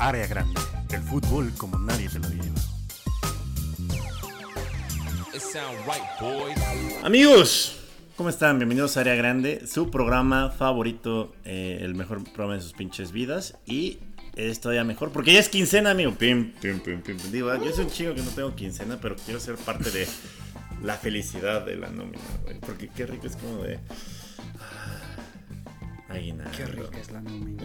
Área grande, el fútbol como nadie te lo lleva. Amigos, ¿cómo están? Bienvenidos a Área Grande, su programa favorito, eh, el mejor programa de sus pinches vidas. Y es todavía mejor porque ya es quincena, amigo. Pim, pim, pim, pim. Digo, yo soy un chico que no tengo quincena, pero quiero ser parte de la felicidad de la nómina, güey. Porque qué rico es como de. Aguinaldo. Qué rica es la nómina.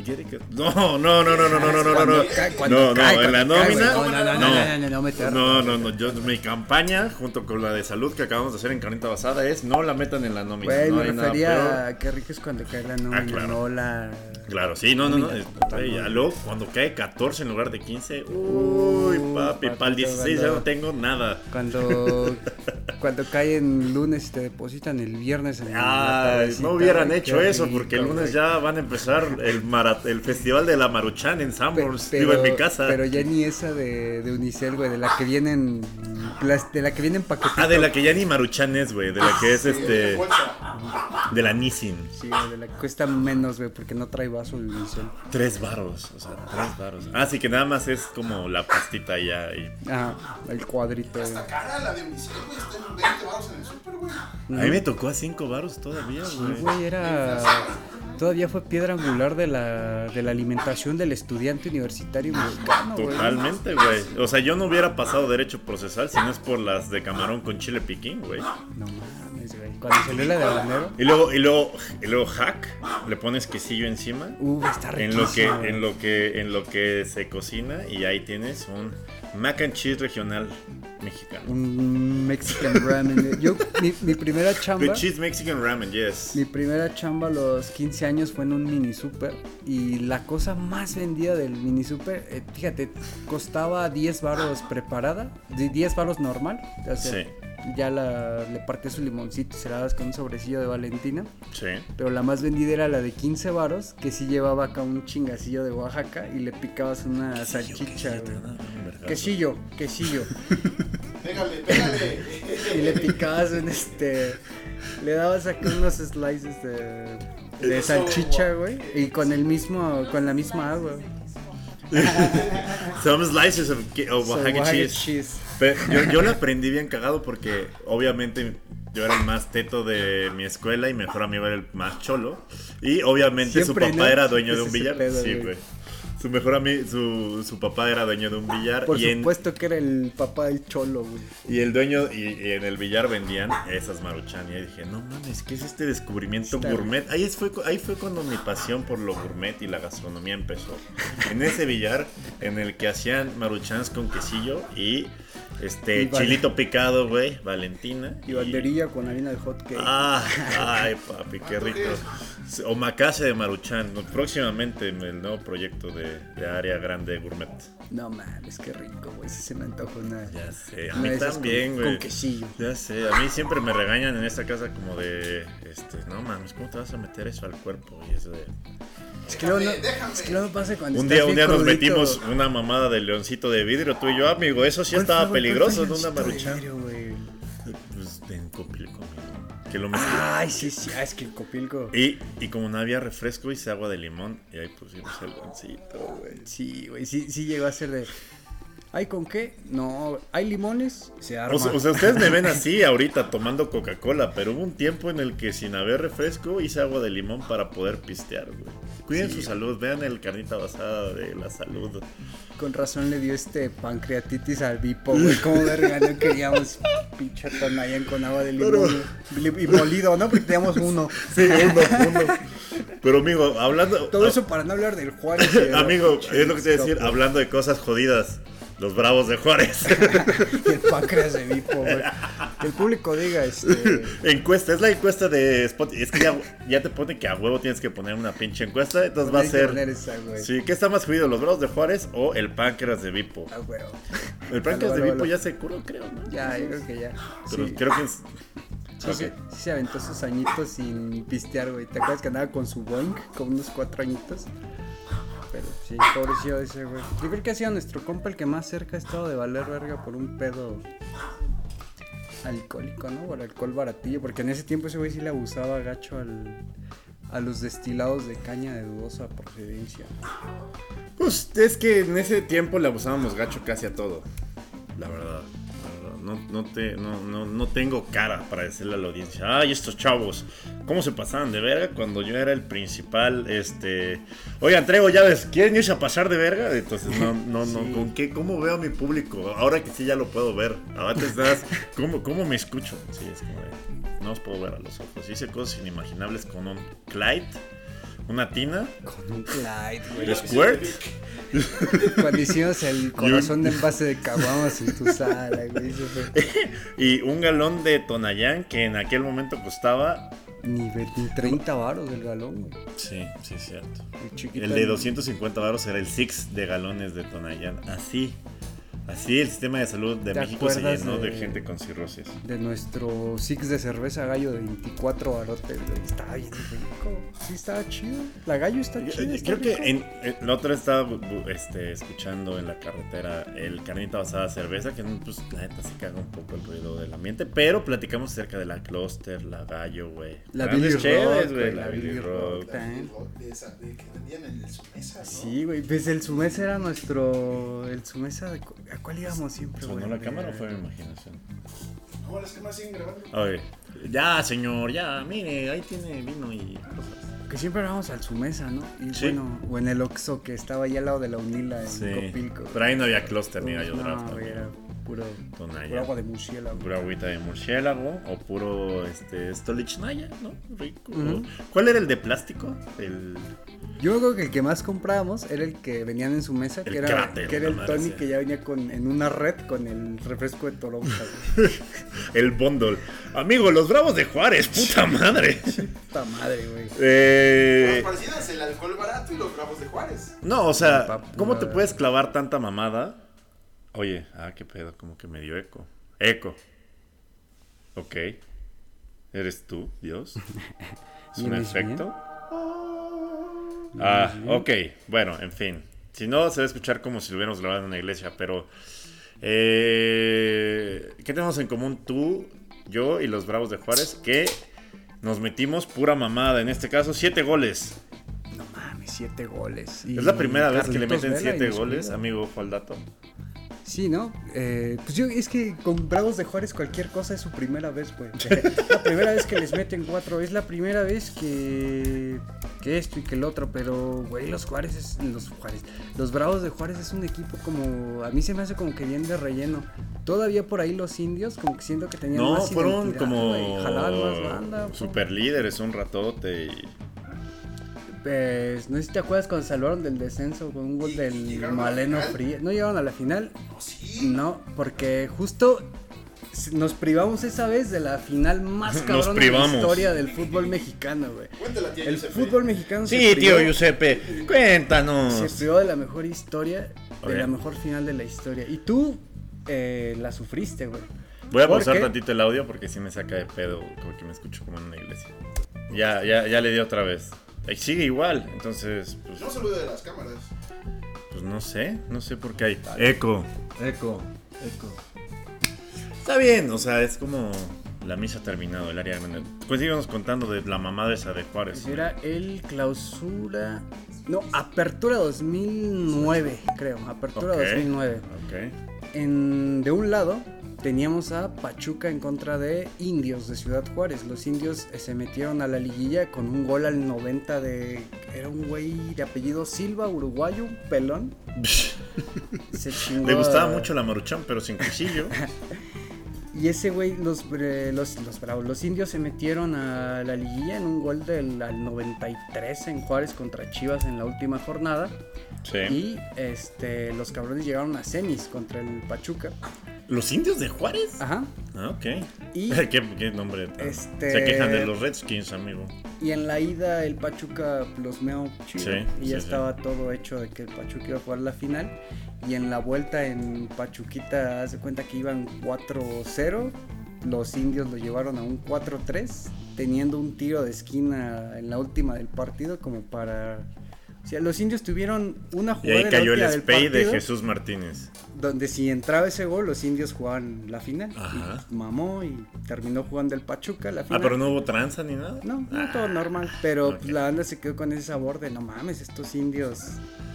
No, no, no, no, no, no, no, no, no, no. No, no, en la nómina. No, no, no, no, no, no, no, meter. No, no, no, yo, mi campaña, junto con la de salud que acabamos de hacer en Carnita Basada, es no la metan en la nómina. Güey, no me refería a qué rico es cuando cae la nómina, claro. no la... Claro, sí, no, no, no. Cuando cae 14 en lugar de 15, uy, papi, para el 16 ya no tengo nada. Cuando, cuando cae en lunes y te depositan el viernes en tardecita, no hubieran hecho eso, porque el lunes. Ya van a empezar el, mara- el festival de la Maruchan en Sanborns, digo, en mi casa. Pero ya ni esa de, de Unicel, güey, de la que vienen, de la que vienen paquetitos. Ah, de la que ya ni Maruchan es, güey, de la que es este, de la Nissin. Sí, güey, de la que cuesta menos, güey, porque no trae vaso de Unicel. Tres varos, o sea, tres varos. Ah, sí, que nada más es como la pastita ya y... Ajá, el cuadrito. Esta cara, la de Unicel, güey, está en 20 baros en el super, güey. A mí me tocó a cinco varos todavía, Sí, güey. güey, era. Todavía fue piedra angular de la, de la alimentación del estudiante universitario mexicano. Totalmente, güey. O sea, yo no hubiera pasado derecho procesal si no es por las de camarón con chile piquín, güey. No mames, güey. Cuando salió la de habanero, Y luego, y luego, y luego hack, le pones quesillo encima. uh, está En lo que, riquísimo, en lo que, en lo que se cocina y ahí tienes un mac and cheese regional mexicano. Un Mexican ramen. Yo, mi, mi primera chamba. The cheese Mexican ramen, yes. Mi primera chamba a los 15 años fue en un mini super y la cosa más vendida del mini super, eh, fíjate, costaba 10 varos preparada, di- 10 varos normal, o sea, Sí. ya la, le partí su limoncito y se la das con un sobrecillo de Valentina, Sí. pero la más vendida era la de 15 varos, que sí llevaba acá un chingacillo de Oaxaca y le picabas una salchicha. Quesillo, quesillo. Pégale, pégale. Y le picabas un este. Le dabas acá unos slices de, de salchicha, güey. Y con el mismo. Con la misma agua. Some slices of, of Oaxaca Oaxaca cheese. yo, yo la aprendí bien cagado porque obviamente yo era el más teto de mi escuela y mejor amigo era el más cholo. Y obviamente Siempre, su papá ¿no? era dueño de un billar. sí, güey. Su mejor amigo, su, su papá era dueño de un billar. Por y en- supuesto que era el papá del cholo, güey. Y el dueño, y, y en el billar vendían esas maruchan. Y ahí dije, no mames, ¿qué es este descubrimiento Está- gourmet? Ahí fue, ahí fue cuando mi pasión por lo gourmet y la gastronomía empezó. En ese billar en el que hacían maruchans con quesillo y este Y chilito picado, güey, Valentina. Y banderilla con harina de hot cake. Ah, ay, papi, qué rico. Omakase de Maruchan, próximamente en el nuevo proyecto de, de área grande gourmet. No mames, qué rico, güey. Sí se me antoja una. Ya sé, a mí también, con, güey. Con quesillo. Ya sé, a mí siempre me regañan en esta casa como de, este, no mames, ¿cómo te vas a meter eso al cuerpo? Y eso de... Es que luego no, déjame. es que luego pasa cuando Un día, un día nos crudito. metimos una mamada de leoncito de vidrio, tú y yo, amigo, eso sí ¿Cuál estaba peligroso, ¿Cuál ¿no? Una maruchan. Que lo metí. Ay, sí, sí, ah, es que el copilco. Y, y como no había refresco, hice agua de limón y ahí pusimos el leoncito, güey. Sí, güey, sí, sí llegó a ser de. ¿Hay con qué? No, ¿hay limones? Se arma. O, sea- o sea, ustedes me ven así ahorita tomando Coca-Cola, pero hubo un tiempo en el que sin haber refresco hice agua de limón para poder pistear, güey. Cuiden Sí. su salud, vean el carnita basada de la salud. Con razón le dio este pancreatitis al Vipo, güey. Como verga, no queríamos pinche Tonayan con agua de limón. Y molido, ¿no? Porque teníamos uno. Sí, uno, uno. Pero amigo, hablando. Todo eso para no hablar del Juárez. la Amigo, es lo que te iba a decir, hablando de cosas jodidas. Los bravos de Juárez. Y el páncreas de Vipo, güey. Que el público diga, este. encuesta, es la encuesta de Spotify. Es que ya, ya te pone que a huevo tienes que poner una pinche encuesta. Entonces va a que ser. poner esa, güey. Sí, ¿qué está más jodido, los bravos de Juárez o el páncreas de Vipo? Ah, güey. El páncreas de Vipo ya se curó, creo, ¿no? Ya, yo creo que ya. Pero Sí. creo que es. Sí, Ok. sí, sí se aventó sus añitos sin pistear, güey. ¿Te acuerdas que andaba con su Boeing? Con unos cuatro añitos. Pero sí, pobrecillo ese, güey. Yo creo que ha sido nuestro compa el que más cerca ha estado de valer verga por un pedo alcohólico, ¿no? Por alcohol baratillo. Porque en ese tiempo ese güey sí le abusaba gacho al, a los destilados de caña de dudosa procedencia. Pues es que en ese tiempo le abusábamos gacho casi a todo. La verdad. No, no, te, no, no, no tengo cara para decirle a la audiencia, ay, estos chavos, ¿cómo se pasaban de verga cuando yo era el principal? Este, oigan, traigo llaves, ¿quieren irse a pasar de verga? Entonces, no, no, no. ¿con qué? ¿Cómo veo a mi público? Ahora que sí ya lo puedo ver. Antes ¿cómo, ¿cómo me escucho? Sí, es como de, no os puedo ver a los ojos. Hice cosas inimaginables con un Clyde, una tina, Con un Clyde, güey. el Squirt. Cuando hicimos el corazón de envase de caguamas en tu sala, güey. Y un galón de Tonayán que en aquel momento costaba. ni, ve- ni 30 varos del galón, güey. Sí, sí, cierto. El. El de 250 baros era el Six de galones de Tonayán. Así. Así el sistema de salud de ¿Te México se llenó de... de- gente con cirrosis. De nuestro Six de cerveza gallo de 24 barotes, güey. Estaba bien rico. Sí, estaba chido. La gallo está chida. Creo que en, en- la otra vez estaba este, escuchando en la carretera el carnita basada cerveza, que pues la neta sí caga un poco el ruido del ambiente, pero platicamos acerca de la Cluster, la Gallo, güey. La Grandes Billy Rock, güey, la la Billy Billy Rock. Rock. De esa, de que vendían en el Sumesa, ¿no? Sí, güey. Pues el Sumesa era nuestro. El Sumesa. De... ¿A cuál íbamos siempre, ¿Sonó güey? la cámara o fue mi imaginación? No, las cámaras siguen grabando. Oye, ya, señor, ya, mire, ahí tiene vino y cosas. Que siempre íbamos al Sumesa, ¿no? Y Sí. bueno, o en el Oxxo que estaba allá al lado de la Unila en Sí, Copilco. pero ahí no había cluster ni Uf, gallo draft. No, güey, era puro, Tonaya. puro agua de murciélago. Pura agüita de murciélago o puro este Stolichnaya, ¿no? Rico. Ujú. ¿Cuál era el de plástico? El Yo creo que el que más comprábamos era el que venían en su mesa, que El era, cráter, que era el Tony que ya venía con, en una red con el refresco de toronja. el bundle. Amigo, los Bravos de Juárez, puta madre. Puta madre, güey. Eh, Las parecidas, el alcohol barato y los bravos de Juárez. no, o sea, ¿cómo te puedes clavar tanta mamada? Oye, ah, qué pedo, como que me dio eco. Eco. Ok. ¿Eres tú, Dios? ¿Es un efecto? Ah, ok. Bueno, en fin. Si no, se va a escuchar como si lo hubiéramos grabado en una iglesia, pero... eh, ¿Qué tenemos en común tú, yo y los Bravos de Juárez? Que nos metimos pura mamada. En este caso, siete goles. No mames, siete goles. Y Es la primera vez que le meten siete goles, amigo, al dato. Sí, ¿no? Eh, pues yo, es que con Bravos de Juárez cualquier cosa es su primera vez, güey. la primera vez que les meten cuatro, es la primera vez que, que esto y que el otro, pero, güey, los Juárez, es- los Juárez, los Bravos de Juárez es un equipo como, a mí se me hace como que bien de relleno. Todavía por ahí los indios, como que siento que tenían No, más fueron como jalaban más banda. super líderes un ratote y... Pues, no sé si te acuerdas cuando salvaron del descenso con un gol del ¿Llegaron a la Maleno final? Frías. ¿No llegaron a la final? No, sí. No, porque justo nos privamos esa vez de la final más Nos cabrona de la historia del fútbol mexicano, güey. Cuéntala, tía El Giuseppe. fútbol mexicano se Sí, tío privó- Giuseppe, se cuéntanos. privó de la mejor historia, de la mejor final de la historia. Y tú eh, la sufriste, güey. Voy a ¿Por pausar qué? tantito el audio porque si me saca de pedo, como que me escucho como en una iglesia. Ya, ya, ya le di otra vez. Sigue igual, entonces, pues, No se olvide de las cámaras. pues no sé, no sé por qué hay. Eco, eco, eco. Está bien, o sea, es como la misa ha terminado, el área grande. Pues síganos contando de la mamada esa de Juárez. Pues era el clausura. No, apertura 2009, creo. Apertura Ok. 2009. Ok. En, de un lado teníamos a Pachuca en contra de Indios de Ciudad Juárez. Los Indios eh, se metieron a la liguilla con un gol al 90 de... Era un güey de apellido Silva, uruguayo, un pelón. Se chingó Le gustaba a- mucho la maruchan, pero sin cuchillo. Y ese güey, los, eh, los, los, bravos, los indios se metieron a la liguilla en un gol del al 93 en Juárez contra Chivas en la última jornada. Sí. Y este, los cabrones llegaron a semis contra el Pachuca. ¿Los indios de Juárez? Ajá. Ah, ok. Y- ¿Qué, qué nombre? tan- Este- Se quejan de los Redskins, amigo. Y en la ida el Pachuca los meó chido. Sí, y sí, ya sí. estaba todo hecho de que el Pachuca iba a jugar la final. Y en la vuelta en Pachuquita, hace cuenta que iban 4-0. Los indios lo llevaron a un 4-3, teniendo un tiro de esquina en la última del partido como para O sea, los indios tuvieron una Y jugada ahí en la cayó el spay de Jesús Martínez. Donde si entraba ese gol, los indios jugaban la final. Ajá. Y mamó y terminó jugando el Pachuca la Ah, final. pero no hubo tranza ni nada. No, no, Ah, todo normal. Pero pues, la banda se quedó con ese sabor de no mames, estos indios.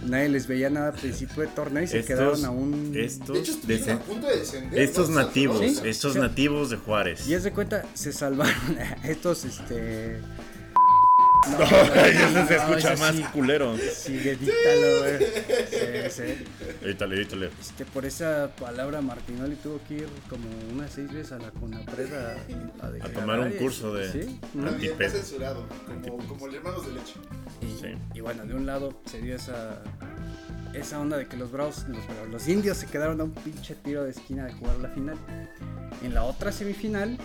Nadie les veía nada al principio de torneo y se Estos, quedaron a un. estos, De hecho, a punto de descender. estos nativos, estos Sí. nativos de Juárez. Y es de cuenta, se salvaron estos, este. No, Eso se no, escucha ese más sí. culero. Sí, edítalo, güey. Sí, sí. Edítale, edítale. Este, por esa palabra Martinoli tuvo que ir como unas seis veces a la CONAPRED a, a, tomar un curso de- Sí. ¿no? Antiped. está censurado, como, como el hermanos de leche. Y, Sí. y bueno, de un lado se dio esa, esa onda de que los bravos, los, bravos, los indios se quedaron a un pinche tiro de esquina de jugar la final. En la otra semifinal,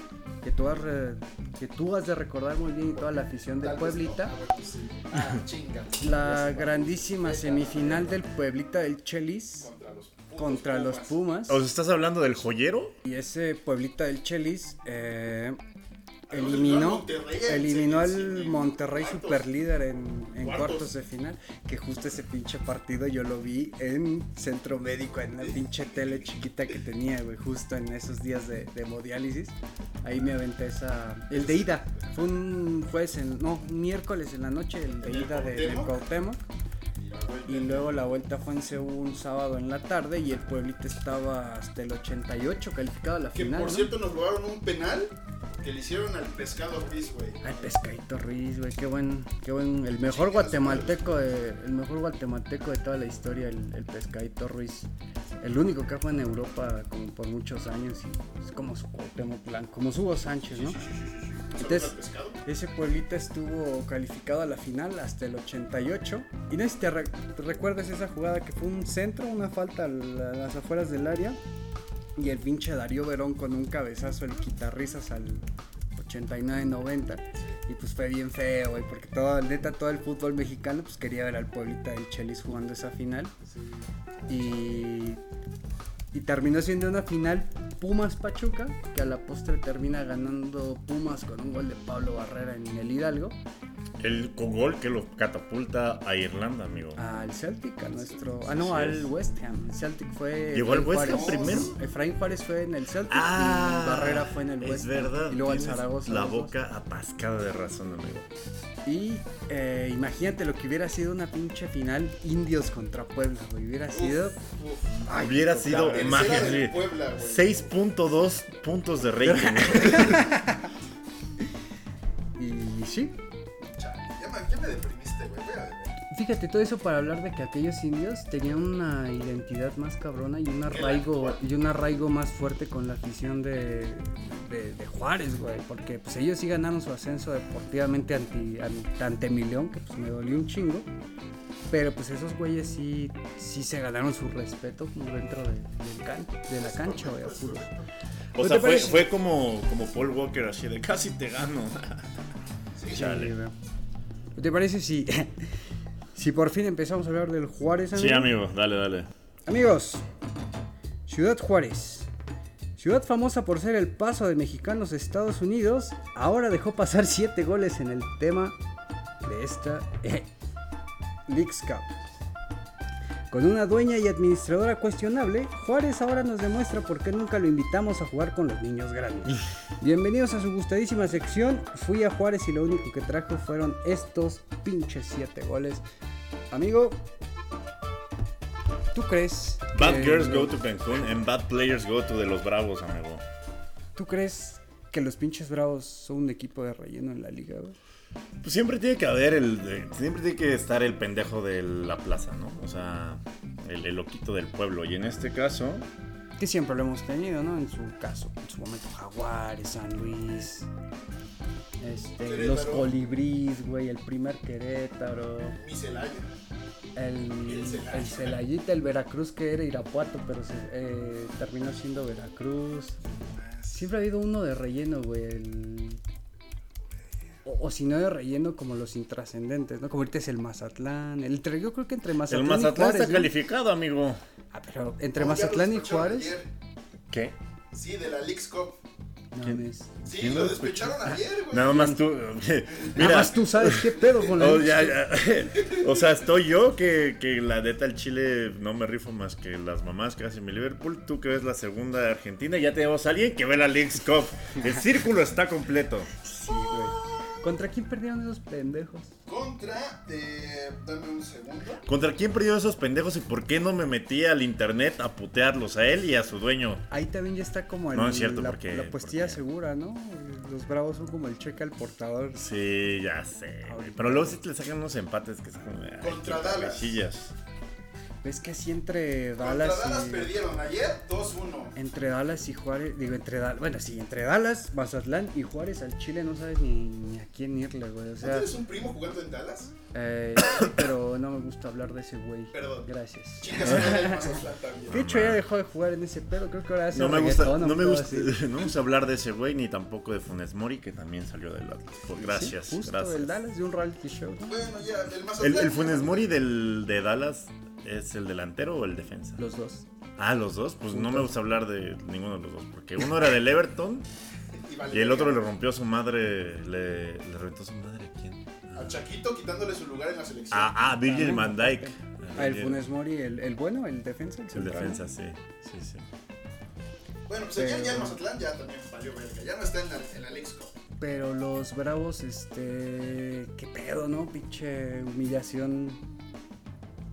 que tú has, re- que tú has de recordar muy bien y toda la afición de Tal vez Pueblita. Ah, la grandísima semifinal del Pueblita del Chelis Contra los putos contra los Pumas. ¿Os estás hablando del joyero? Y ese Pueblita del Chelis eh, eliminó, eliminó al Monterrey superlíder en, en Cuartos. de final. Que justo ese pinche partido yo lo vi en centro médico, en la pinche tele chiquita que tenía, güey, justo en esos días de, de hemodiálisis. Ahí me aventé esa. El de ida. Fue un jueves, en, no, un miércoles en la noche, el de ¿En el ida de, del Cuauhtémoc? Y luego la vuelta fue en Seúl un sábado en la tarde y el Pueblita estaba hasta el 88 calificado a la Que final. por ¿no? cierto nos robaron un penal que le hicieron al pescado Ruiz, güey. Ay, Pescadito Ruiz, güey, qué buen, qué buen, el mejor guatemalteco de, el mejor guatemalteco de toda la historia, el, el Pescadito Ruiz. El único que fue en Europa como por muchos años y es como su Blanco, como su Hugo Sánchez, ¿no? Entonces, Saludos al pescado. ese pueblita estuvo calificado a la final hasta el 88. Y no sé si te, re- te recuerdas esa jugada que fue un centro, una falta a las afueras del área. Y el pinche Darío Verón con un cabezazo, el quitarrisas al 89-90. Y pues fue bien feo, güey, porque todo, neta, todo el fútbol mexicano pues quería ver al pueblita del Chelis jugando esa final. Y, y terminó siendo una final Pumas Pachuca, que a la postre termina ganando Pumas con un gol de Pablo Barrera en el Hidalgo. El gol que lo catapulta a Irlanda, amigo. Al Celtic, a nuestro. Ah, no, Así al es. West Ham. El Celtic fue. ¿Llegó al West Ham primero? Efraín Juárez fue en el Celtic Ah, y Barrera fue en el es West Ham. verdad. Y luego al Zaragoza. La boca atascada de razón, amigo. Y eh, imagínate lo que hubiera sido una pinche final Indios contra Puebla, güey. Hubiera sido. Uf, uf. Ay, Hubiera sido magia. Tercera del sí. Puebla, güey. 6.2 puntos de rating. Y sí, me, deprimiste, güey. Fíjate, todo eso para hablar de que aquellos indios tenían una identidad más cabrona y un arraigo, y un arraigo más fuerte con la afición de, de, de Juárez, güey. Porque pues ellos sí ganaron su ascenso deportivamente anti, ante, ante mi León, que pues me dolió un chingo. Pero pues esos güeyes sí, sí se ganaron su respeto como dentro de, del can- de la cancha, güey. O ¿Qué sea, fue, como, como Paul Walker, así de casi te gano. Sí, Chale. Sí, güey. ¿Qué ¿Te parece si, si por fin empezamos a hablar del Juárez? Sí, amigo, dale, dale. Amigos, Ciudad Juárez. Ciudad famosa por ser el paso de mexicanos a Estados Unidos, ahora dejó pasar 7 goles en el tema de esta eh, Leagues Cup. Con una dueña y administradora cuestionable, Juárez ahora nos demuestra por qué nunca lo invitamos a jugar con los niños grandes. Bienvenidos a su gustadísima sección. Fui a Juárez y lo único que trajo fueron estos pinches 7 goles. Amigo, ¿tú crees? Bad que girls lo- go to Cancún and bad players go to de los Bravos, amigo. ¿Tú crees que los pinches bravos son un equipo de relleno en la liga, güey? Pues siempre tiene que haber el. eh, Siempre tiene que estar el pendejo de la plaza, ¿no? O sea, el, el loquito del pueblo. Y en este caso, Que siempre lo hemos tenido, ¿no? En su caso, en su momento Jaguares, San Luis, este, Querétaro. los Colibríes, güey, el primer Querétaro, Mi Celaya. el, El Celaya. el Celayita, el Veracruz que era Irapuato, pero se, eh, terminó siendo Veracruz. Siempre ha habido uno de relleno, güey, el... O, o si no de relleno, como los intrascendentes, ¿no? Como ahorita es el Mazatlán. El, yo creo que entre Mazatlán el y Mazatlán Juárez, está ¿no? calificado, amigo. Ah, pero entre Mazatlán y Juárez. ayer. ¿Qué? Sí, de la Leagues Cup. No ¿Quién? Sí, ¿Quién lo despecharon ayer, güey. Nada más tú. Nada más tú sabes qué pedo con la Oh, ya, ya. O sea, estoy yo que, que la neta el Chile no me rifo más que las mamás que hacen mi Liverpool. Tú que ves la segunda de Argentina, ya tenemos a alguien que ve la League's Cup. El círculo está completo. Sí, güey. ¿Contra quién perdieron esos pendejos? Contra, eh, dame un segundo. ¿Contra quién perdió esos pendejos y por qué no me metí al internet a putearlos a él y a su dueño? Ahí también ya está como el, No, es cierto, la, porque- la puestilla porque- segura, ¿no? Los bravos son como el cheque al portador. Sí, ya sé. Pero luego sí te le sacan unos empates que son Contra Dallas. ¿Ves que así entre Contra Dallas Dallas y... perdieron ayer 2-1. Entre Dallas y Juárez, digo, entre Dallas, bueno, sí, entre Dallas, Mazatlán y Juárez al Chile no sabes ni, ni a quién irle, güey, o ¿No sea, tienes un primo jugando en Dallas? eh, sí, pero no me gusta hablar de ese güey. Perdón. Gracias. Chicas, Mazatlán también. De hecho, ya dejó de jugar en ese pedo, creo que ahora hace No me gusta, no me gusta, así. no me gusta hablar de ese güey ni tampoco de Funes Mori que también salió del Atlas. Gracias, Sí, justo gracias. del Dallas, de un reality show, ¿no? Bueno, ya, el Mazatlán. El, el Funes Mori del, de Dallas es el delantero o el defensa. Los dos. Ah, los dos. Pues no me gusta hablar de ninguno de los dos. Porque uno era del Everton Y, vale, y el otro le rompió su madre. Le, le reventó su madre. ¿a ¿Quién? A Chaquito quitándole su lugar en la selección. Ah, ah, Virgil Ah, van Dyke. Ah, el Funes Mori, el, el bueno, el defensa, el, El defensa, sí. Sí, sí. Bueno, pues Pero- ya el Mazatlán ya también valió verga. Ya no está en la, en la Cup. Pero los bravos, este. ¿Qué pedo, no? Pinche humillación.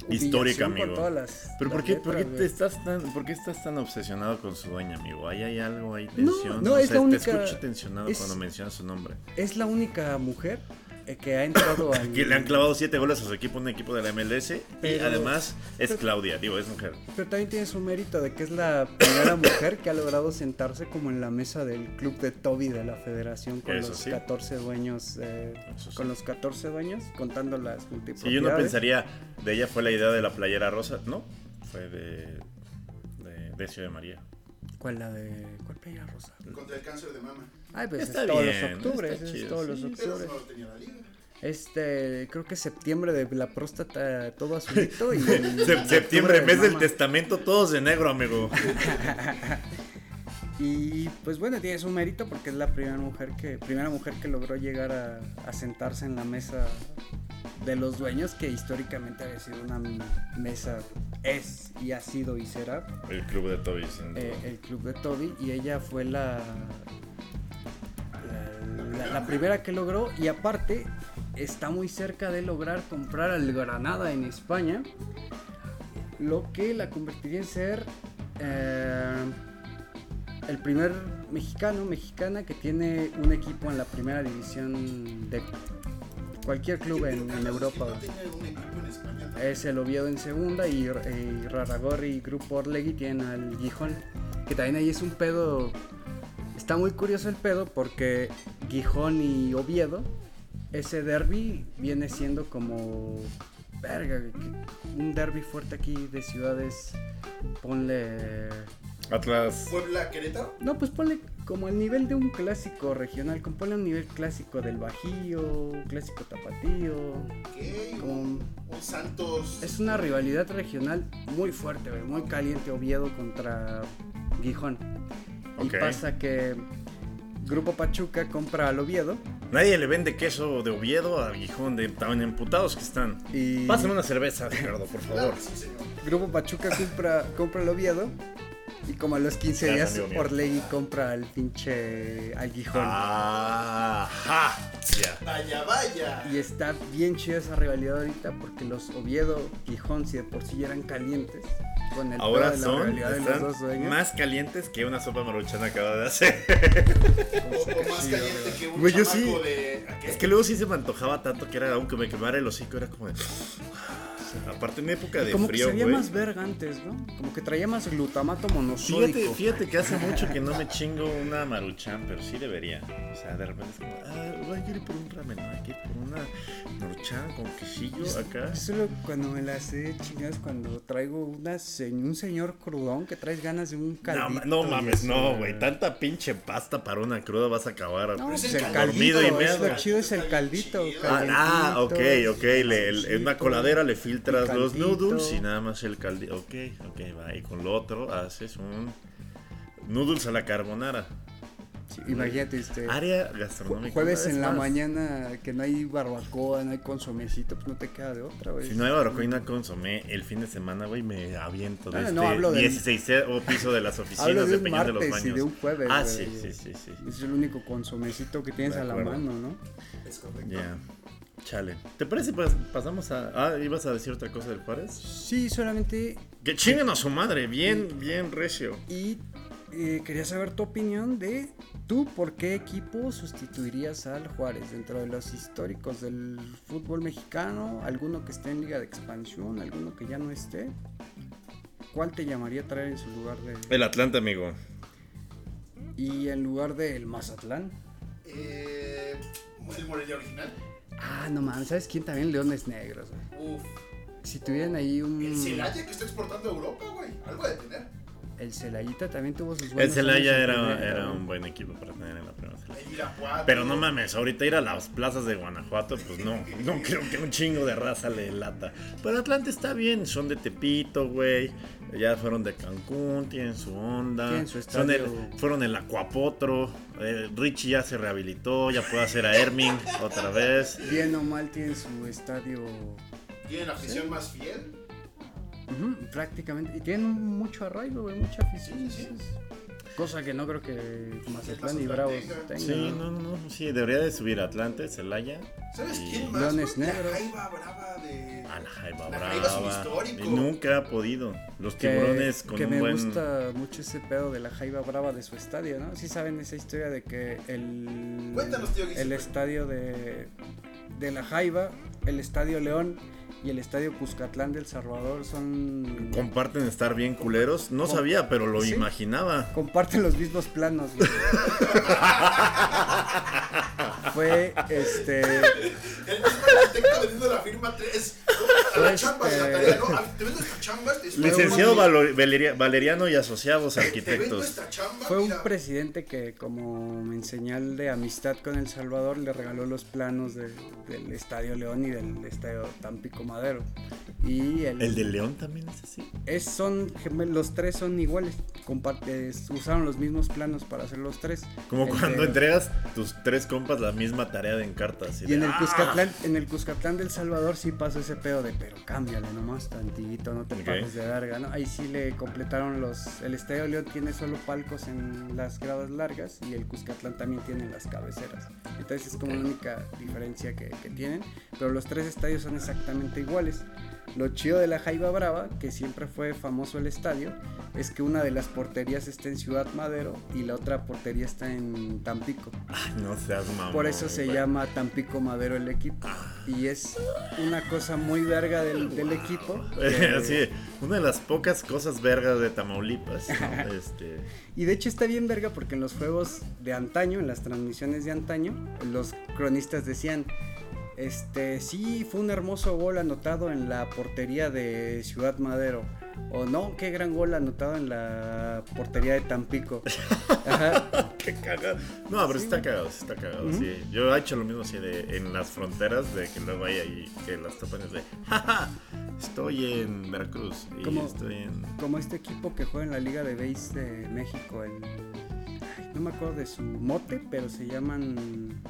Histórica, amigo. todas las- Pero ¿por qué, por qué te estás tan, por qué estás tan obsesionado con su dueña, amigo? Ahí hay algo, hay tensión. no, es sé, la Te única- escucho tensionado es- cuando mencionas su nombre. Es la única mujer eh, que ha entrado al. Que le han clavado siete goles a su equipo, un equipo de la MLS. y además es pero- Claudia, digo, es mujer. Pero también tiene su mérito de que es la primera mujer que ha logrado sentarse como en la mesa del club de Toby de la federación con Eso los sí. 14 dueños. eh, sí. Con los 14 dueños, contando las Si multipropiedades. yo no pensaría, de ella fue la idea de la playera rosa, no, fue de, de Decio de María. ¿Cuál la de. ¿Cuál playa rosa? Contra el cáncer de mama. Ay, pues Está es todos bien, los octubres. está Es todos los. Pero octubres. no lo tenía la liga. Este, creo que septiembre de la próstata todo azulito y. Se- septiembre, octubre mes del mama. testamento, todos de negro, amigo. Y pues bueno, tiene su mérito porque es la primera mujer que, primera mujer que logró llegar a, a sentarse en la mesa de los dueños, que históricamente había sido una mesa, es y ha sido y será El club de Toby, sin duda. eh, el club de Toby, y ella fue la, la, la- la primera que logró, y aparte está muy cerca de lograr comprar al Granada en España, lo que la convertiría en ser eh, el primer mexicano, mexicana que tiene un equipo en la primera división de cualquier club en, Europa. Es el Oviedo en segunda y, y Raragorri y Grupo Orlegui tienen al Gijón. Que también ahí es un pedo. Está muy curioso el pedo porque Gijón y Oviedo, ese derby viene siendo como. Verga, un derby fuerte aquí de ciudades. Ponle. Atlas. Puebla, Querétaro. No, pues ponle como al nivel de un clásico regional. como Ponle un nivel clásico del Bajío, un clásico tapatío. Un, un Santos. Es una rivalidad regional muy fuerte, güey, muy caliente Oviedo contra Gijón. Ok. Y pasa que Grupo Pachuca compra al Oviedo Nadie le vende queso de Oviedo a Gijón, de tan emputados que están. y Pásame una cerveza, Ricardo, por Claro favor. que sí, señor. Grupo Pachuca compra, compra al Oviedo y como a los 15 Gracias, días. Orlegui compra al pinche al Gijón. Ah. Ajá. Ya. Vaya, vaya. Y está bien chida esa rivalidad ahorita porque los Oviedo, Gijón, si de por sí ya eran calientes, con el Ahora de la son rivalidad de los dos dueños. más calientes que una sopa maruchana acaba de hacer. O, o más caliente que un Güey, yo sí. Es que luego sí se me antojaba tanto que era aunque me quemara el hocico, era como de. Aparte en época de Como frío, que se veía más verga antes, ¿no? Como que traía más glutamato Fíjate, monosódico. fíjate que hace mucho que no me chingo una maruchan, pero sí debería. O sea, de repente es como, ah, voy a ir por un ramen, no, hay que ir por una maruchan con quesillo acá. Yo Solo cuando me las he chingado es cuando traigo una un señor crudón que traes ganas de un No, caldito. no y mames, eso, no, güey. Tanta pinche pasta para una cruda vas a acabar. No, pues, pues el caldito, y es medio. lo chido es el caldito. Ah, ah, ok, ok. le- el- en una coladera le filtras el los noodles y nada más el caldito. Ok, ok, va. Y con lo otro haces un noodles a la carbonara. Sí, imagínate, este. Área gastronómica. Jueves en la más. mañana que no hay barbacoa, no hay consomecito, pues no te queda de otra, güey. Si no hay barbacoa y no hay consomé el fin de semana, güey, me aviento de Ah, este no, hablo del- 16 o piso de las oficinas Hablo de de un Peñón de los martes y Baños. de un jueves. ah, güey. sí, sí, sí, sí. Es el único consomecito que tienes a la mano, ¿no? Es correcto. Ya. Chale. ¿Te parece pues pasamos a Ah, ibas a decir otra cosa del Juárez? Sí, solamente. Que chinguen a su madre, bien, bien recio. Y eh, quería saber tu opinión de tú, ¿por qué equipo sustituirías al Juárez dentro de los históricos del fútbol mexicano? ¿Alguno que esté en Liga de Expansión? ¿Alguno que ya no esté? ¿Cuál te llamaría a traer en su lugar de. El Atlante, amigo. Y en lugar del Mazatlán? Eh, el Morelia original. Ah, no mames, ¿sabes quién también? Leones Negros, güey. Uf. Si tuvieran ahí un. El Celaya que está exportando a Europa, güey. Algo de tener. El Celayita también tuvo sus El buenos Celaya años en era, era un buen equipo para tener en la primera selección. El. Pero no mames, ahorita ir a las plazas de Guanajuato, pues no, no creo que un chingo de raza le lata. Pero Atlante está bien, son de Tepito, güey. Ya fueron de Cancún, tienen su onda. Tienen su Son el- estadio. fueron el Acuapotro. eh, Richie ya se rehabilitó, ya puede hacer a Herming otra vez. Bien o mal tienen su estadio. Tienen la afición más fiel. Prácticamente. Y tienen mucho arraigo, güey, mucha afición. Sí, sí. Cosa que no creo que Mazatlán y Bravos tenga. tengan. Sí, no, no, no, sí, debería de subir a Atlante, Celaya. ¿Sabes y- quién más? Leones? Negros. La Jaiba Brava de. A la Jaiba La Jaiba es un Brava. histórico. Y nunca ha podido. Los Que, tiburones con que un me buen. gusta mucho ese pedo de la Jaiba Brava de su estadio, ¿no? Sí saben esa historia de que el, Cuéntanos, tío, ¿qué el estadio de, de la Jaiba, el estadio León y el estadio Cuscatlán del Salvador son... Comparten estar bien culeros. No sabía, pero lo Sí. imaginaba. comparten los mismos planos. güey. Fue este... El mismo arquitecto la firma 3. A la chamba de la tarea, ¿no? A- Te vendo esta chamba. te- Licenciado Valeria- Valeriano y asociados arquitectos. chamba. Fue un mira. presidente que como en señal de amistad con El Salvador le regaló los planos de- del Estadio León y del Estadio Tampico Madero. Y el, El de León también es así. es, son los tres son iguales, comparte- usaron los mismos planos para hacer los tres. Como El cuando de- entregas tus tres compas la misma tarea de encartas. Y en el Cuscatlán, en el Cuscatlán del Salvador sí pasó ese pedo de pero cámbiale nomás tantito, no te Ok. pases de verga, ¿no? Ahí sí le completaron los. El Estadio León tiene solo palcos en las gradas largas y el Cuscatlán también tiene las cabeceras. Entonces es como Ok. la única diferencia que, que tienen. Pero los tres estadios son exactamente iguales. Lo chido de la Jaiba Brava, que siempre fue famoso el estadio, es que una de las porterías está en Ciudad Madero y la otra portería está en Tampico. Ay, no seas mamón. Por eso se llama Tampico Madero el equipo. Y es una cosa muy verga del, del equipo. que- Así, una de las pocas cosas vergas de Tamaulipas. ¿no? Este, Y de hecho está bien verga porque en los juegos de antaño, en las transmisiones de antaño, los cronistas decían, este, sí, fue un hermoso gol anotado en la portería de Ciudad Madero. O no, qué gran gol anotado en la portería de Tampico. Ajá. qué cagado. No, pero sí está cagado, sí está cagado. sí. Yo he hecho lo mismo así de en las fronteras, de que luego hay ahí que las topan es de, jaja, estoy en Veracruz y ¿Cómo? estoy en. Como este equipo que juega en la Liga de Base de México, el... ay, no me acuerdo de su mote, pero se llaman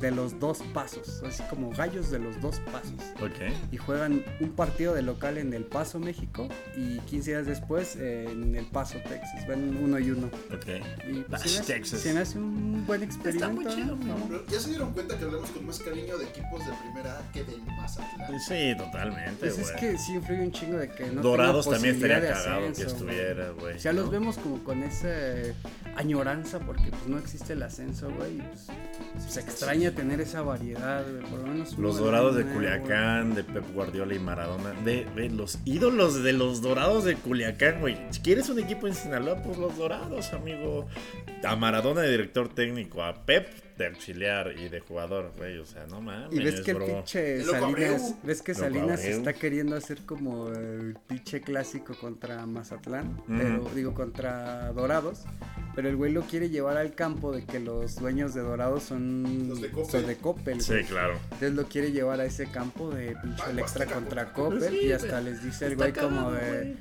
de los dos pasos, así como gallos de los dos pasos. Ok. Y juegan un partido de local en El Paso, México, y 15 días después eh, en El Paso, Texas. Van uno y uno. Ok. Y pues, se, me hace, Texas. se me hace un buen experimento. muy chido, ¿no? ¿no? Pero ya se dieron cuenta que hablamos con más cariño de equipos de primera A que de Mazatlán. Sí, totalmente, Pues es que sí influye un chingo de que no Dorados tenga también estaría cagado que ascenso, güey. estuviera, güey. O sea, los ¿no? vemos como con esa añoranza porque pues no existe el ascenso, güey. y, Pues, se extraña tener esa variedad, güey, por lo menos. Los dorados de Culiacán, de Pep Guardiola y Maradona. Ve, ve, los ídolos de los dorados de Culiacán, güey. Si quieres un equipo en Sinaloa, pues los dorados, amigo. A Maradona de director técnico, a Pep de auxiliar y de jugador, güey. O sea, no mames. Y ves que el bro. pinche El Salinas, ves que Salinas está queriendo hacer como el pinche clásico contra Mazatlán, pero digo contra Dorados, pero el güey lo quiere llevar al campo de que los dueños de Dorados son Los de Coppel. son de Coppel, Sí, claro. Entonces lo quiere llevar a ese campo de pinche el extra contra Coppel Sí, y hasta les dice el güey como de güey.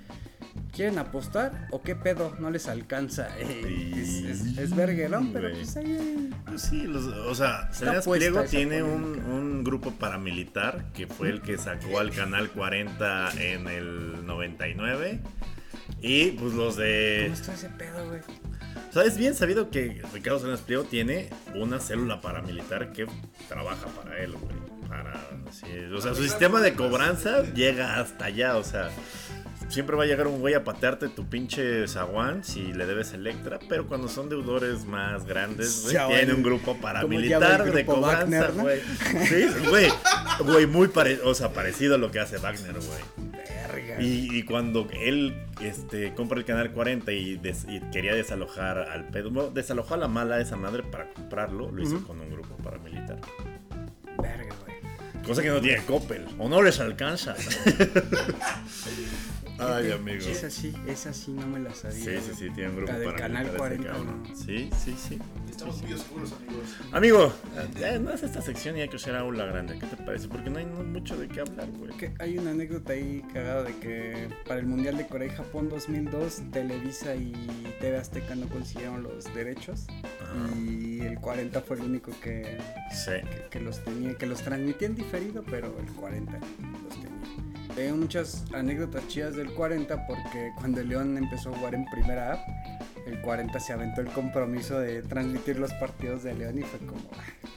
¿Quieren apostar o qué pedo? No les alcanza. Eh, es, es, es verguerón, pero pues ahí. Pues sí, los- o sea, Salinas Pliego tiene un, grupo paramilitar que fue el que sacó al canal 40 en el 99. Y pues los de. ¿Cómo está ese pedo, güey? O sea, es bien sabido que Ricardo Salinas Pliego tiene una célula paramilitar que trabaja para él, güey. Para. sí, o sea, su sistema de cobranza llega hasta allá, o sea. Siempre va a llegar un güey a patearte tu pinche zaguán si le debes Electra, pero cuando son deudores más grandes, güey, Ya, tiene un grupo paramilitar el de grupo cobranza, güey. Sí, güey. Güey, muy pare o sea, parecido a lo que hace Wagner, güey. Verga. Y, y cuando él este, compra el canal 40 y, des- y quería desalojar al pedo, bueno, desalojó a la mala esa madre para comprarlo, lo hizo con un grupo paramilitar. Verga, güey. Cosa que no tiene Coppel, o no les alcanza. Ay, amigo. Esa sí, esa sí no me la sabía. Sí, sí, sí, tiene un grupo La del. Canal ese 40, cabrón. ¿no? Sí, sí, sí. Estamos muy oscuros, amigos. Amigo, ya no es esta sección y hay que hacer aula grande. ¿Qué te parece? Porque no hay mucho de qué hablar, güey. Que hay una anécdota ahí cagada de que para el Mundial de Corea y Japón 2002 Televisa y TV Azteca no consiguieron los derechos Ajá. y el 40 fue el único que, Sí. que, que los tenía, que los transmitía en diferido, pero el 40 los tenía. Tengo muchas anécdotas chidas del 40 porque cuando León empezó a jugar en primera app, el 40 se aventó el compromiso de transmitir los partidos de León y fue como...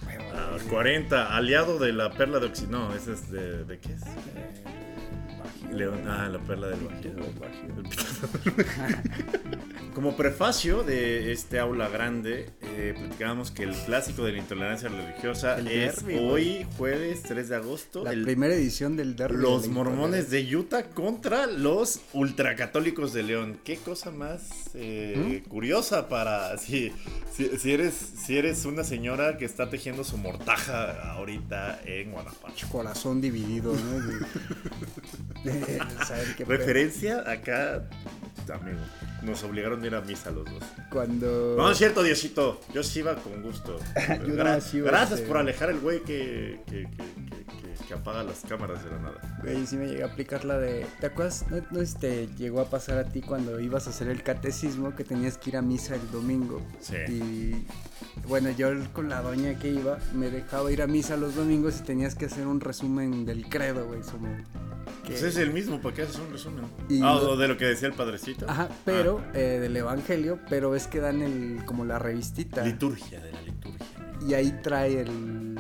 "Ay, huevo, Ah, güey". 40, aliado de la perla de Oxi. No, ese es de. ¿De qué es? Eh. León, ah, la perla del. Bajío. Como prefacio de este aula grande, eh, platicábamos que el clásico de la intolerancia religiosa El es hoy, jueves 3 de agosto. La el- primera edición del derby. de los mormones de Utah contra los ultracatólicos de León. Qué cosa más eh, ¿Mm? curiosa para si, si, si eres si eres una señora que está tejiendo su mortaja ahorita en Guanajuato. Corazón dividido, ¿no? De- de. Referencia acá, amigo. Nos obligaron a ir a misa los dos. Cuando. No, es cierto, Diosito. Yo sí iba con gusto. Yo Gra- no, sí iba, gracias este- por alejar el güey que, que, que, que- apaga las cámaras de la nada. Güey, sí me llegué a aplicar la de. ¿Te acuerdas? No, no sé si te llegó a pasar a ti cuando ibas a hacer el catecismo que tenías que ir a misa el domingo. Sí. Y bueno, yo con la doña que iba me dejaba ir a misa los domingos y tenías que hacer un resumen del credo, güey. Como. que- Pues es el mismo, ¿para qué haces un resumen? Y ah, lo- de lo que decía el padrecito. Ajá, pero eh, del evangelio, pero es que dan el como la revistita. Liturgia, de la liturgia. Y ahí trae el,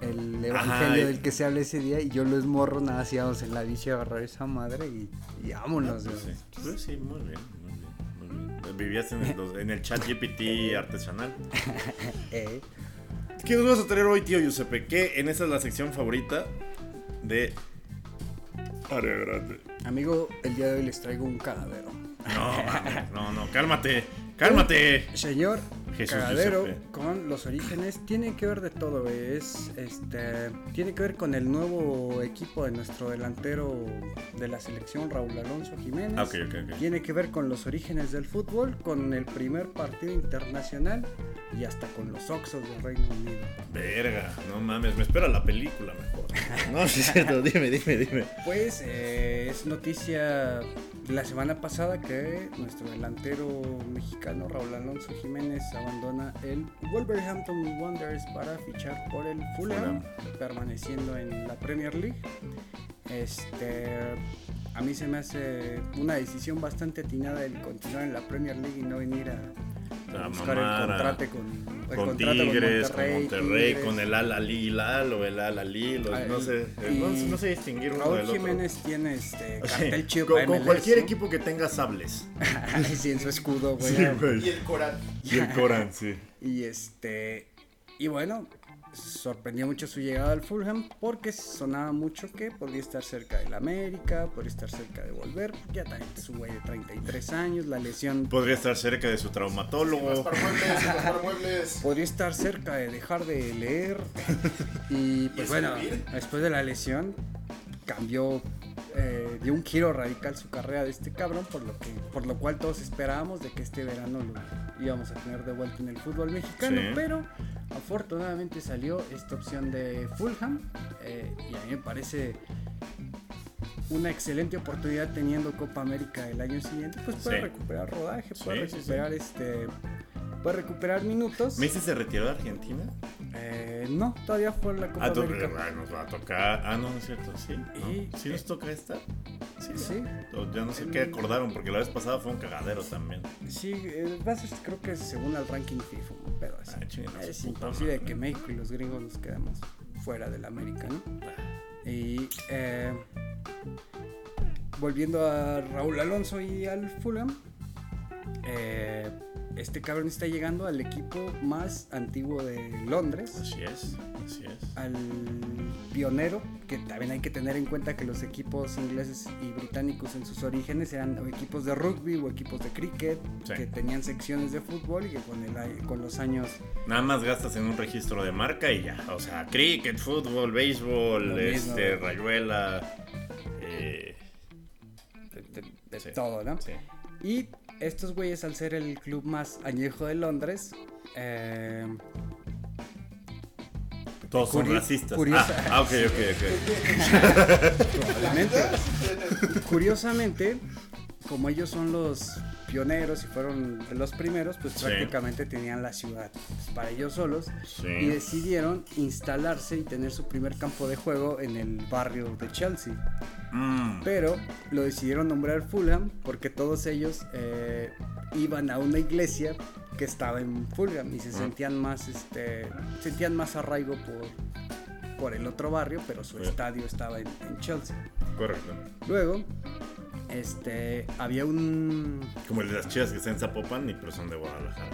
el evangelio del que se habla ese día. Y yo los morros nada hacíamos en la bici a agarrar esa madre y, y vámonos. Pues sí. Pues muy bien, muy bien, muy bien. Vivías en el, en el chat GPT artesanal. Eh, ¿Qué nos vas a traer hoy, tío Giuseppe? Que en esa es la sección favorita de Área Grande. amigo, el día de hoy les traigo un cagadero. No, no, no, cálmate, cálmate. Señor, Jesús cagadero Giuseppe. con los orígenes tiene que ver de todo. Es, este, tiene que ver con el nuevo equipo de nuestro delantero de la selección, Raúl Alonso Jiménez. Ah, ok, ok, ok. Tiene que ver con los orígenes del fútbol, con el primer partido internacional y hasta con los Oxos del Reino Unido. Verga, no mames, me espera la película mejor. No, sí es cierto, dime, dime, dime. Pues eh, es noticia la semana pasada que nuestro delantero mexicano Raúl Alonso Jiménez abandona el Wolverhampton Wanderers para fichar por el Fulham, permaneciendo en la Premier League. Este, a mí se me hace una decisión bastante atinada el continuar en la Premier League y no venir a, buscar el contrato con, Con Tigres, con Monterrey, con el Al Alilal o el Al Alil, o Ah, no sé, no, sé- no sé distinguir uno Raúl del otro. Jiménez tiene este cartel chido con, para con MLS, cualquier ¿no? equipo que tenga sables. sí, en su escudo, güey. Y el Corán. Y el Corán, sí. Y este. Y bueno, sorprendió mucho su llegada al Fulham porque sonaba mucho que podría estar cerca del América, podría estar cerca de volver. Ya también es un güey de 33 años, la lesión. Podría estar cerca de su traumatólogo. para muebles, para muebles. Podría estar cerca de dejar de leer. Y pues bueno, escribir. después de la lesión cambió, eh, dio un giro radical su carrera de este cabrón, por lo que, por lo cual todos esperábamos de que este verano lo íbamos a tener de vuelta en el fútbol mexicano, Sí. pero afortunadamente salió esta opción de Fulham eh, y a mí me parece una excelente oportunidad teniendo Copa América el año siguiente, pues puede Sí. recuperar rodaje, puede Sí, recuperar este puede recuperar minutos. ¿Messi se retiró de Argentina? Eh, no, todavía juega la Copa Ah, América. ah, nos va a tocar. Ah, no, no es cierto, sí. Y- ¿no? ¿Sí nos toca esta? Sí. Sí, Ya no sé qué acordaron, porque la vez pasada fue un cagadero también. sí, eh, creo que según el ranking FIFA, un pedo así. Ah, su es imposible que México y los gringos nos quedemos fuera del América, ¿no? Y eh, volviendo a Raúl Alonso y al Fulham, eh, este cabrón está llegando al equipo más antiguo de Londres, Así es, así es. al pionero, que también hay que tener en cuenta que los equipos ingleses y británicos en sus orígenes eran o equipos de rugby o equipos de cricket, Sí. que tenían secciones de fútbol y que con, el, con los años Nada más gastas en un registro de marca y ya. O sea, cricket, fútbol, béisbol, mismo, este, rayuela. Eh, de, de- de Sí. todo, ¿no? sí. Y estos güeyes, al ser el club más añejo de Londres, eh, Todos son racistas. curiosa- Ah, ah, ok, ok, ok. probablemente, curiosamente, como ellos son los pioneros y fueron los primeros, pues Sí. prácticamente tenían la ciudad pues, para ellos solos y Sí. decidieron instalarse y tener su primer campo de juego en el barrio de Chelsea. Mm, Pero lo decidieron nombrar Fulham porque todos ellos eh, iban a una iglesia que estaba en Fulham y se Ah. sentían más, este, sentían más arraigo por, por el otro barrio, pero su Sí. estadio estaba en, en Chelsea. correcto. Luego, este, había un, Como el de las chivas que está en Zapopan, y pero son de Guadalajara.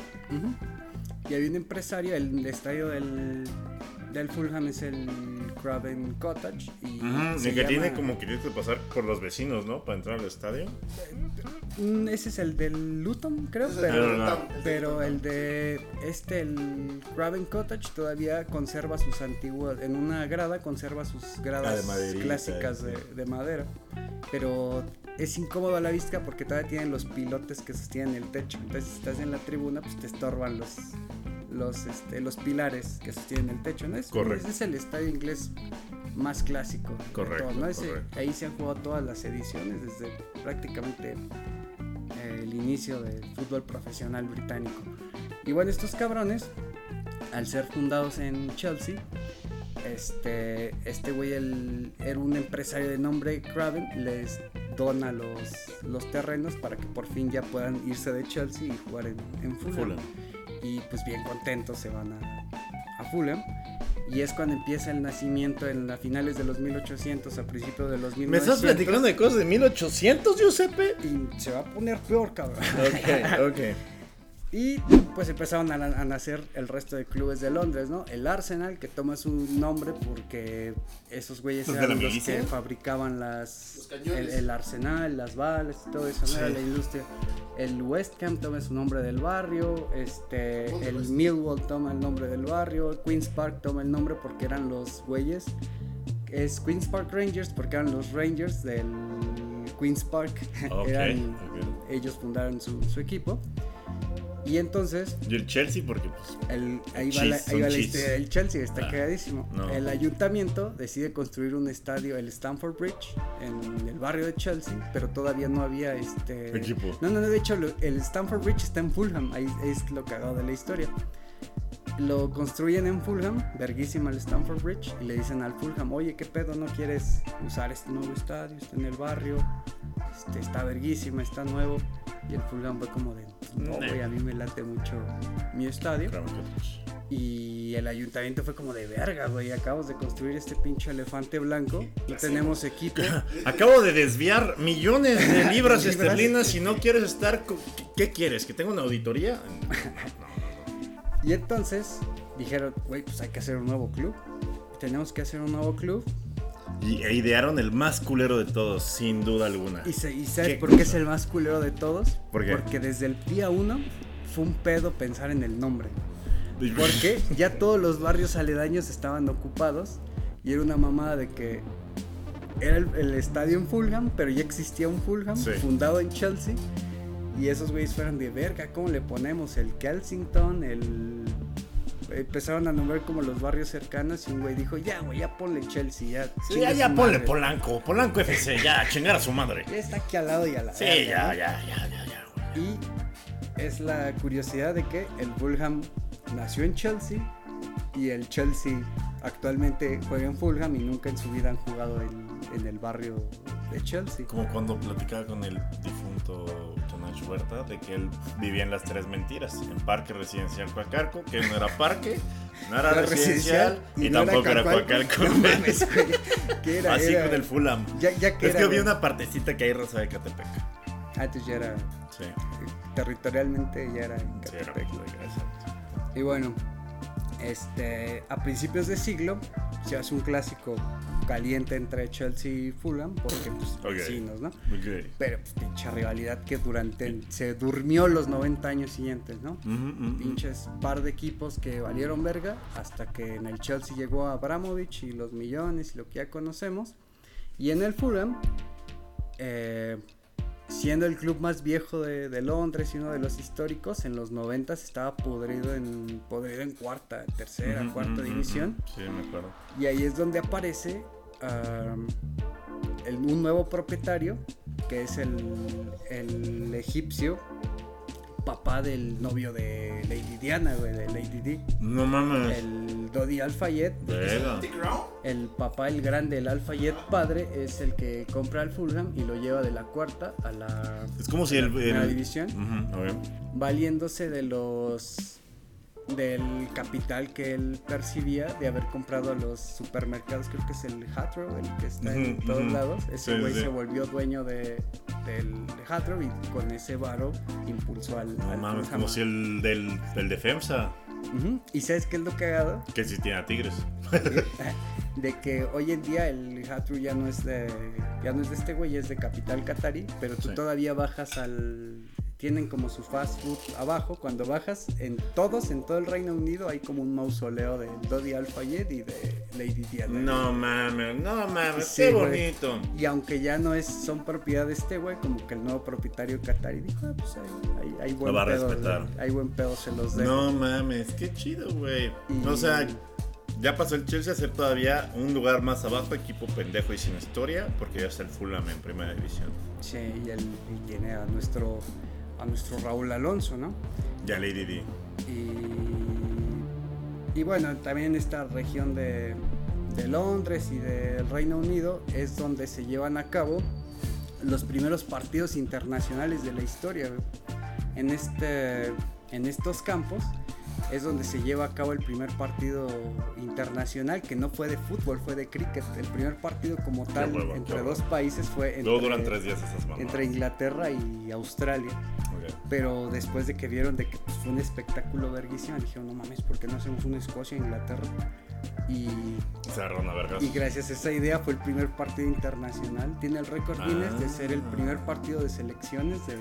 y había un empresario, el, estadio del, del Fulham es el Craven Cottage y, se y que tiene como que tienes que pasar por los vecinos, ¿no? Para entrar al estadio. Mm, Ese es el del Luton, creo, es pero, Pero el. Luton, pero el de este, el Craven Cottage, todavía conserva sus antiguas, en una grada conserva sus Ah, gradas de maderita, clásicas de madera, pero es incómodo a la vista porque todavía tienen los pilotes que sostienen el techo, entonces si estás en la tribuna pues te estorban los los, este, los pilares que sostienen el techo, ¿no? Es, Correcto. ese es el estadio inglés más clásico Correcto, todos, ¿no? Ese- correcto. ahí se han jugado todas las ediciones desde prácticamente eh, el inicio del fútbol profesional británico. Y bueno, estos cabrones, al ser fundados en Chelsea, este, este güey el- era un empresario de nombre Craven, les dona los, los terrenos para que por fin ya puedan irse de Chelsea y jugar en, en Fulham. Fulham. Y pues bien contentos se van a, a Fulham. Y es cuando empieza el nacimiento en las finales de los 1800 a principios de los 1900. ¿Me estás platicando de cosas de 1800, Giuseppe? Y se va a poner peor, cabrón. Ok, ok. Y pues empezaron a, a nacer el resto de clubes de Londres, ¿no? El Arsenal, que toma su nombre porque esos güeyes ¿Los de eran los milicia? que fabricaban las, Los cañones. el, el arsenal, las balas y todo eso, ¿no? Era Sí. la industria. El West Ham toma su nombre del barrio, este, ¿Dónde el West? Millwall toma el nombre del barrio, Queen's Park toma el nombre porque eran los güeyes. Es Queen's Park Rangers porque eran los Rangers del Queen's Park. Ok, Eran- ok. ellos fundaron su, su equipo. Y entonces Y el Chelsea, porque pues. el, ahí va la, ahí va la historia del Chelsea, está Ah, cagadísimo. no. El ayuntamiento decide construir un estadio, el Stamford Bridge, en el barrio de Chelsea, pero todavía no había este Equipo. No, no, no, de hecho el Stamford Bridge está en Fulham, ahí es lo cagado de la historia. Lo construyen en Fulham, verguísima el Stamford Bridge, y le dicen al Fulham, oye, ¿qué pedo? ¿No quieres usar este nuevo estadio? Está en el barrio, este, está verguísima, está nuevo. Y el Fulham fue como de, no, güey, a mí me late mucho mi estadio. Y el ayuntamiento fue como de verga, güey. Acabamos de construir este pinche elefante blanco. No tenemos equipo. Acabo de desviar millones de libras Libras. esterlinas y no quieres estar. co- ¿Qué, quieres? ¿Que tenga una auditoría? Y entonces dijeron, güey, pues hay que hacer un nuevo club. Tenemos que hacer un nuevo club. Y e idearon el más culero de todos, sin duda alguna. ¿Y, se- y sabes ¿Qué por qué cosa? es el más culero de todos? ¿Por qué? Porque desde el día uno fue un pedo pensar en el nombre. Porque ya todos los barrios aledaños estaban ocupados y era una mamada de que era el, el estadio en Fulham, pero ya existía un Fulham Sí. fundado en Chelsea y esos güeyes fueron de verga, ¿cómo le ponemos? El Kensington, el empezaron a nombrar como los barrios cercanos y un güey dijo, ya, güey, ya ponle Chelsea, ya. Sí, ya, ya ponle madre". Polanco, Polanco FC, ya, chingar a su madre. Ya está aquí al lado y a la Sí, ya, ¿no? ya, ya, ya, ya, güey. Y es la curiosidad de que el Fulham nació en Chelsea y el Chelsea actualmente juega en Fulham y nunca en su vida han jugado en, en el barrio de Chelsea. Como cuando platicaba con el difunto Tonacho Huerta de que él vivía en las tres mentiras, en Parque Residencial Coacalco, que no era parque, no era Era residencial y, no tampoco era Coacalco. No mames, güey. ¿Qué era? Así Era- con el Fulham. Ya, ya que Es era, que había una partecita que hay raza de Catepec. Ah, entonces ya era. Sí, Territorialmente ya era en sí, era Catepec. Y bueno, este, a principios de siglo se hace un clásico caliente entre Chelsea y Fulham, porque pues Ok. vecinos, ¿no? Pero pues, pinche rivalidad que durante se durmió los 90 años siguientes, ¿no? Pinches par de equipos que valieron verga hasta que en el Chelsea llegó Abramovich y los millones y lo que ya conocemos. Y en el Fulham, eh, siendo el club más viejo de, de Londres y uno de los históricos, en los 90 estaba podrido en, podrido en cuarta, tercera, cuarta ujú, división. Sí, me acuerdo. Y ahí es donde aparece el- un nuevo propietario, que es el, el egipcio, papá del novio de Lady Diana, güey, de Lady Di. No mames. El Dodi Al-Fayed, el papá, el grande, el Al-Fayed padre, es el que compra al Fulham y lo lleva de la cuarta a la Es como si el. la el- división, valiéndose de los del capital que él percibía de haber comprado a los supermercados, creo que es el Hatro, el que está en todos lados. Ese güey sí. se volvió dueño de, del de Hatro y con ese varo impulsó al, No al mames, como si el del, del defensa, Ujú. ¿Y sabes qué es lo cagado? que tiene a Tigres. de que hoy en día el Hatru ya no es de ya no es de este güey, es de capital catarí, pero tú Sí. todavía bajas al tienen como su fast food abajo, cuando bajas en todos en todo el Reino Unido hay como un mausoleo de Dodi Al-Fayed y de Lady Diana. No mames, no mames, Sí, qué bonito. Y aunque ya no es son propiedad de este güey, como que el nuevo propietario catarí dijo, ah, pues hay, hay, hay buen va a pedo, respetar. güey, hay buen pedo, se los dejo. No mames, qué chido, güey. Y- O sea, ya pasó el Chelsea a ser todavía un lugar más abajo, equipo pendejo y sin historia, porque ya está el Fulham en primera división. Sí, y, él, y tiene a nuestro a nuestro Raúl Alonso, ¿no? Ya Lady D. Y, y bueno, también esta región de, de Londres y del Reino Unido es donde se llevan a cabo los primeros partidos internacionales de la historia. En, este, en estos campos es donde se lleva a cabo el primer partido internacional que no fue de fútbol, fue de cricket. El primer partido como tal huevo, entre dos países fue entre, duran tres días esas entre Inglaterra y Australia. Pero después de que vieron de que pues, fue un espectáculo verguísima, dijeron, no mames, ¿por qué no hacemos una Escocia-Inglaterra? Y, Se agarraron a vergas. y gracias a esa idea fue el primer partido internacional. Tiene el récord Guinness de ser el Ah. primer partido de selecciones de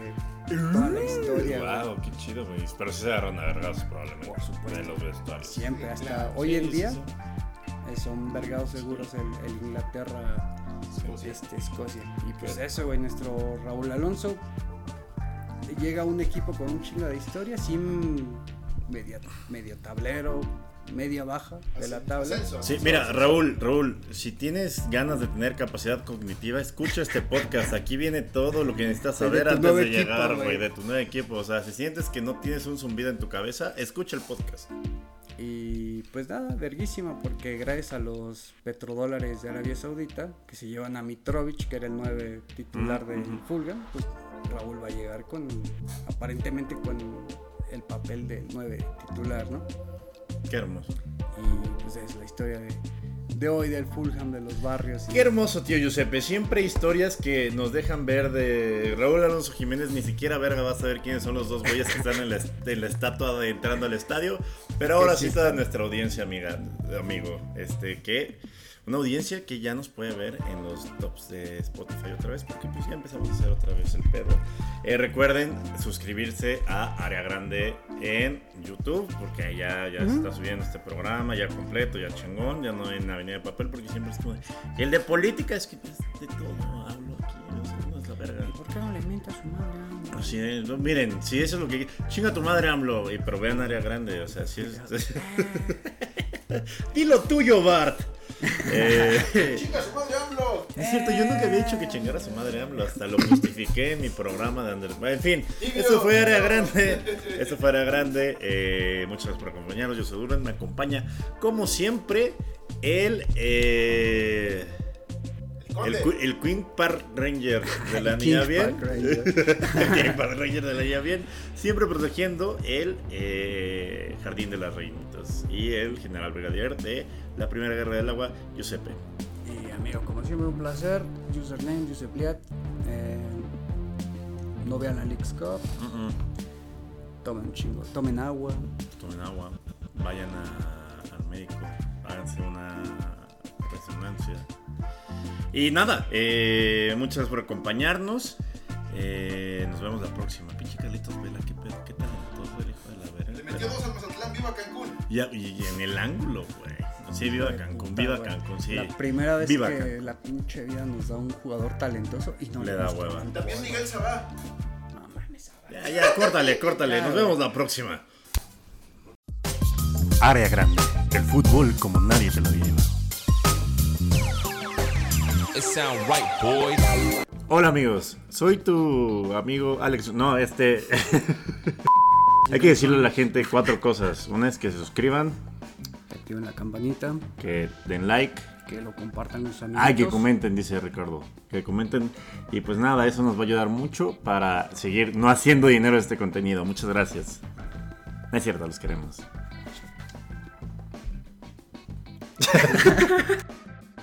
toda la historia. güey. Wow, qué chido, güey. Pero sí se agarraron a vergas, probablemente. Por supuesto. Los vestuarios. Siempre, hasta Claro. hoy Sí, en día sí. eh, son vergados seguros el, el Inglaterra, Escocia. este, Escocia. Y pues eso, güey, nuestro Raúl Alonso llega un equipo con un chingo de historia, sin media, medio tablero, media baja de la tabla. Sí, mira. Raúl, Raúl, si tienes ganas de tener capacidad cognitiva, escucha este podcast. Aquí viene todo lo que necesitas saber antes de equipo, llegar, güey. de tu nuevo equipo. O sea, si sientes que no tienes un zumbido en tu cabeza, escucha el podcast. Y pues nada, verguísima, porque gracias a los petrodólares de Arabia Saudita, que se llevan a Mitrovic, que era el 9 titular Ujú, del ujú. Fulham, pues Raúl va a llegar con, aparentemente con el papel del 9 titular, ¿no? Qué hermoso. Y pues es la historia de, de hoy del Fulham, de los barrios. y- Qué hermoso, tío Giuseppe. Siempre historias que nos dejan ver de Raúl Alonso Jiménez. Ni siquiera verga vas a ver quiénes son los dos güeyes que están en la, en la estatua de entrando al estadio. Pero ahora sí toda nuestra audiencia, amiga, amigo. Este, que una audiencia que ya nos puede ver en los tops de Spotify otra vez. Porque pues ya empezamos a hacer otra vez el pedo. Eh, recuerden suscribirse a Área Grande en YouTube. Porque ahí ya, ya se está subiendo este programa, ya completo, ya chingón. Ya no en Avenida de Papel. Porque siempre es como. El de política es que es de todo hablo aquí. no es la verga. ¿Por qué no le mienta a su madre? Si, eh, no, miren, si eso es lo que. Chinga tu madre, AMLO. y- Pero vean área grande, o sea, si es. Dilo tuyo, Bart. Eh, ¡Chinga su madre, AMLO! es cierto, yo nunca había dicho que chingara su madre AMLO. Hasta lo justifiqué en mi programa de Ander. En fin, eso fue área grande. Eso fue área grande. Eh, muchas gracias por acompañarnos. Yo soy Duran. Me acompaña, como siempre, el. eh, El el, Qu- el Queen Park Ranger de la King niña bien. Park Ranger. el King Park Ranger de la niña bien. Siempre protegiendo el eh, Jardín de las Reinitas. Y el General Brigadier de la Primera Guerra del Agua, Giuseppe. Y amigo, como siempre, un placer. Username, Josep Liat. Eh, no vean la Leagues Cup. Mm, mm. Tomen un chingo. Tomen agua. Tomen agua. Vayan a- al médico. Háganse una resonancia. Y nada, eh, muchas gracias por acompañarnos. Eh, nos vemos la próxima. Pinche Carlitos Vela, qué, pedo, qué talentoso el hijo de la verga. Le metió dos al Mazatlán, viva Cancún. Y, y en el ángulo, güey. Sí, viva Cancún, viva Puta, güey. Cancún, sí. La primera vez Viva que Cancún. la pinche vida nos da un jugador talentoso y no Le da gusta. hueva. También Miguel Sabá. No mames, a ver. Ya, ya, córtale, córtale. Nos vemos la próxima. Área grande. El fútbol como nadie te lo había llevado. It sound right, boys. Hola amigos, soy tu amigo Alex. No, este. Hay que decirle a la gente cuatro cosas. Una es que se suscriban, Que activen la campanita, que den like. que lo compartan sus amigos. Ay, que comenten, dice Ricardo. Que comenten. Y pues nada, eso nos va a ayudar mucho para seguir no haciendo dinero de este contenido. Muchas gracias. No es cierto, los queremos.